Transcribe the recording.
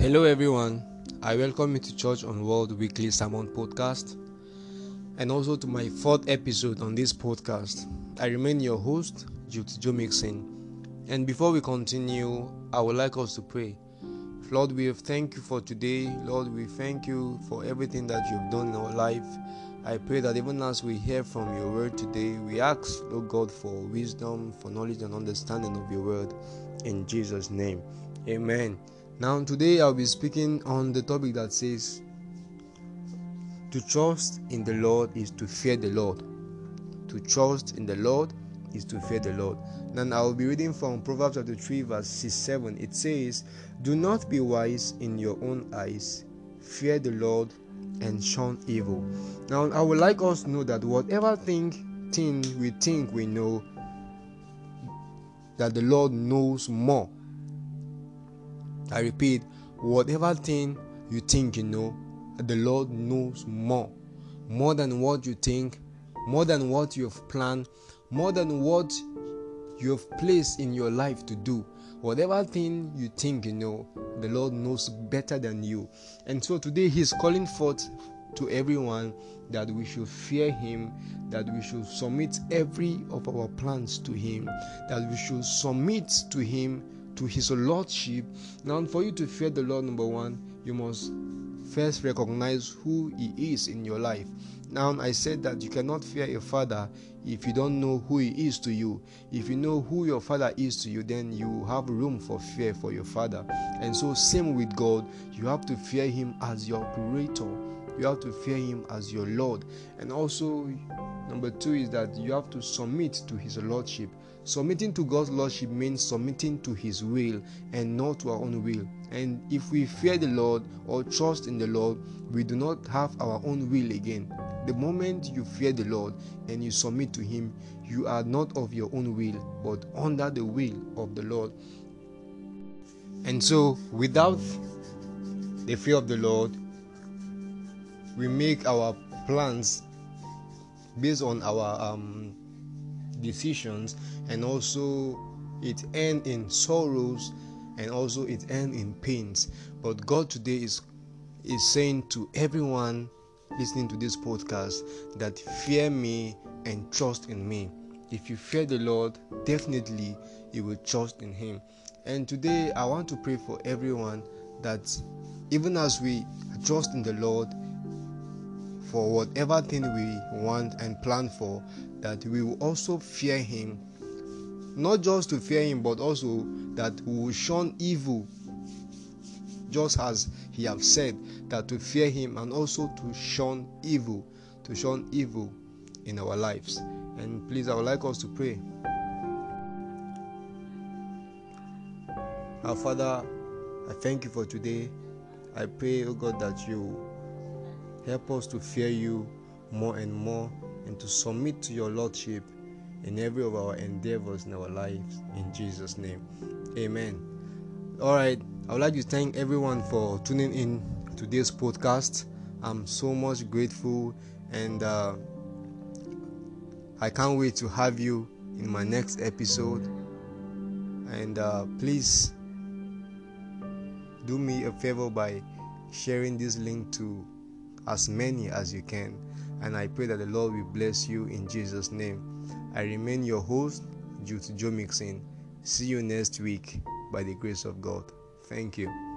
Hello, everyone. I welcome you to Church on World Weekly Sermon Podcast and also to my fourth episode on this podcast. I remain your host, Jude Joe Mixon. And before we continue, I would like us to pray. Lord, we thank you for today. Lord, we thank you for everything that you've done in our life. I pray that even as we hear from your word today, we ask, Lord God, for wisdom, for knowledge, and understanding of your word. In Jesus' name, amen. Now, today I'll be speaking on the topic that says, To trust in the Lord is to fear the Lord. To trust in the Lord is to fear the Lord. And I will be reading from Proverbs chapter 3, verse 7. It says, Do not be wise in your own eyes, fear the Lord and shun evil. Now, I would like us to know that whatever thing, thing we think we know, that the Lord knows more I repeat, whatever thing you think you know, the Lord knows more. More than what you think, more than what you have planned, more than what you have placed in your life to do. Whatever thing you think you know, the Lord knows better than you. And so today He's calling forth to everyone that we should fear Him, that we should submit every of our plans to Him, that we should submit to Him to his lordship. Now, for you to fear the Lord, number one, you must first recognize who he is in your life. Now, I said that you cannot fear a father if you don't know who he is to you. If you know who your father is to you, then you have room for fear for your father. And so, same with God, you have to fear him as your creator. You have to fear him as your Lord. And also, number two is that you have to submit to his lordship. Submitting to God's Lordship means submitting to His will and not to our own will. And if we fear the Lord or trust in the Lord, we do not have our own will again. The moment you fear the Lord and you submit to Him, you are not of your own will, but under the will of the Lord. And so, without the fear of the Lord, we make our plans based on our um, decisions and also it end in sorrows and also it end in pains. But god today is is saying to everyone listening to this podcast that fear me and trust in me. If you fear the lord definitely you will trust in him. And today i want to pray for everyone that even as we trust in the lord for whatever thing we want and plan for that we will also fear him. Not just to fear him but also that we will shun evil just as he have said that to fear him and also to shun evil to shun evil in our lives. And please i would like us to pray. Our father i thank you for today. I pray oh god that you help us to fear you more and more and to submit to your lordship in every of our endeavors in our lives. In Jesus' name. Amen. All right. I would like to thank everyone for tuning in to this podcast. I'm so much grateful and uh, I can't wait to have you in my next episode. And uh, please do me a favor by sharing this link to as many as you can. And I pray that the Lord will bless you in Jesus' name. I remain your host, Jude Joe Mixon. See you next week by the grace of God. Thank you.